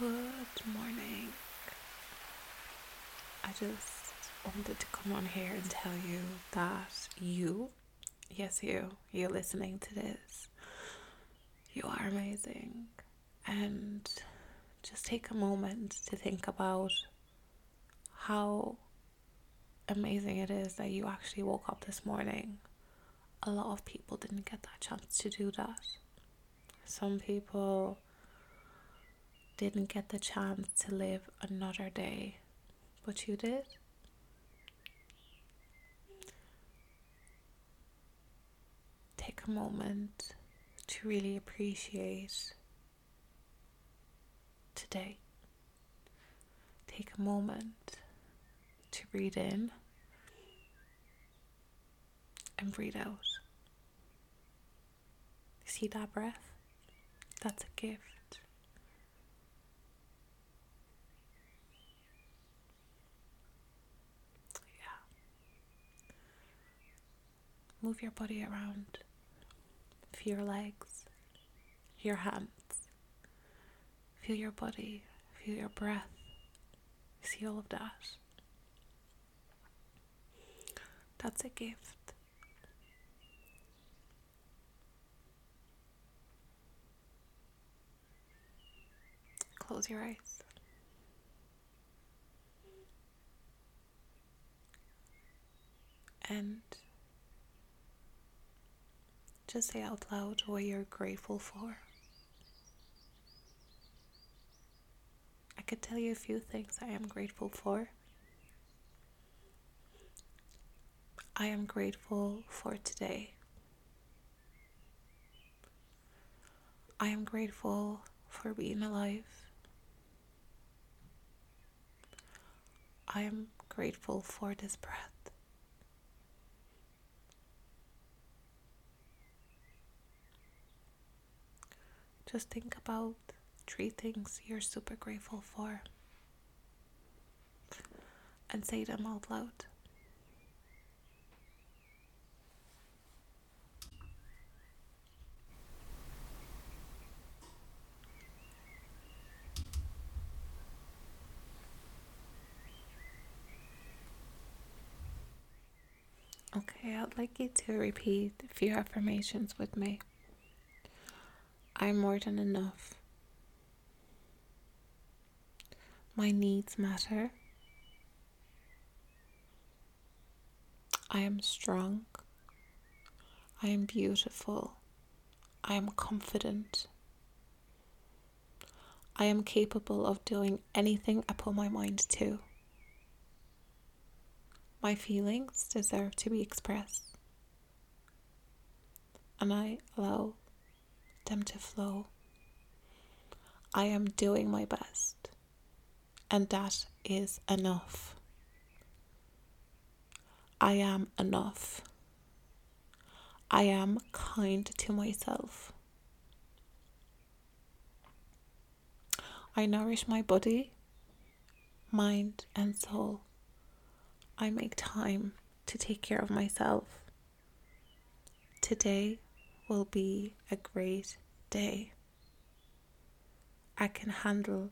Good morning. I just wanted to come on here and tell you that you, yes, you, you're listening to this, you are amazing. And just take a moment to think about how amazing it is that you actually woke up this morning. A lot of people didn't get that chance to do that. Some people didn't get the chance to live another day, but you did. Take a moment to really appreciate today. Take a moment to breathe in and breathe out. See that breath? That's a gift. Move your body around. Feel your legs, your hands. Feel your body, feel your breath. See all of that. That's a gift. Close your eyes. And just say out loud what you're grateful for. I could tell you a few things I am grateful for. I am grateful for today. I am grateful for being alive. I am grateful for this breath. Just think about three things you're super grateful for and say them out loud. Okay, I'd like you to repeat a few affirmations with me. I'm more than enough. My needs matter. I am strong. I am beautiful. I am confident. I am capable of doing anything I put my mind to. My feelings deserve to be expressed, and I allow them to flow. I am doing my best, and that is enough. I am enough. I am kind to myself. I nourish my body, mind, and soul. I make time to take care of myself. Today will be a great day. I can handle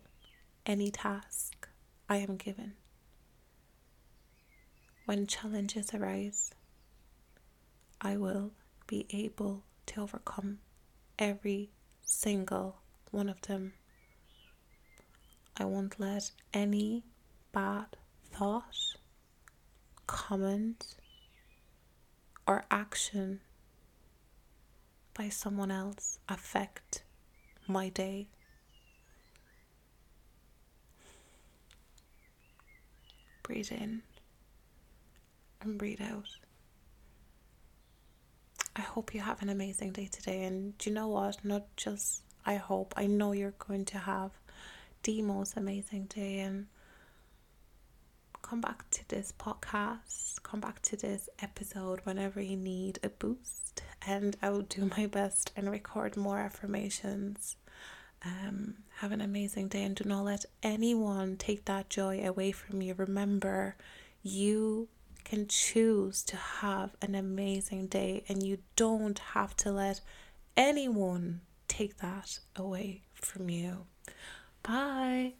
any task I am given. When challenges arise, I will be able to overcome every single one of them. I won't let any bad thought, comment, or action by someone else affect my day. Breathe in and breathe out. I hope you have an amazing day today. And do you know what? Not just I hope, I know you're going to have the most amazing day. And come back to this podcast, come back to this episode whenever you need a boost, and I will do my best and record more affirmations. Um, have an amazing day and do not let anyone take that joy away from you. Remember, you can choose to have an amazing day, and you don't have to let anyone take that away from you. Bye.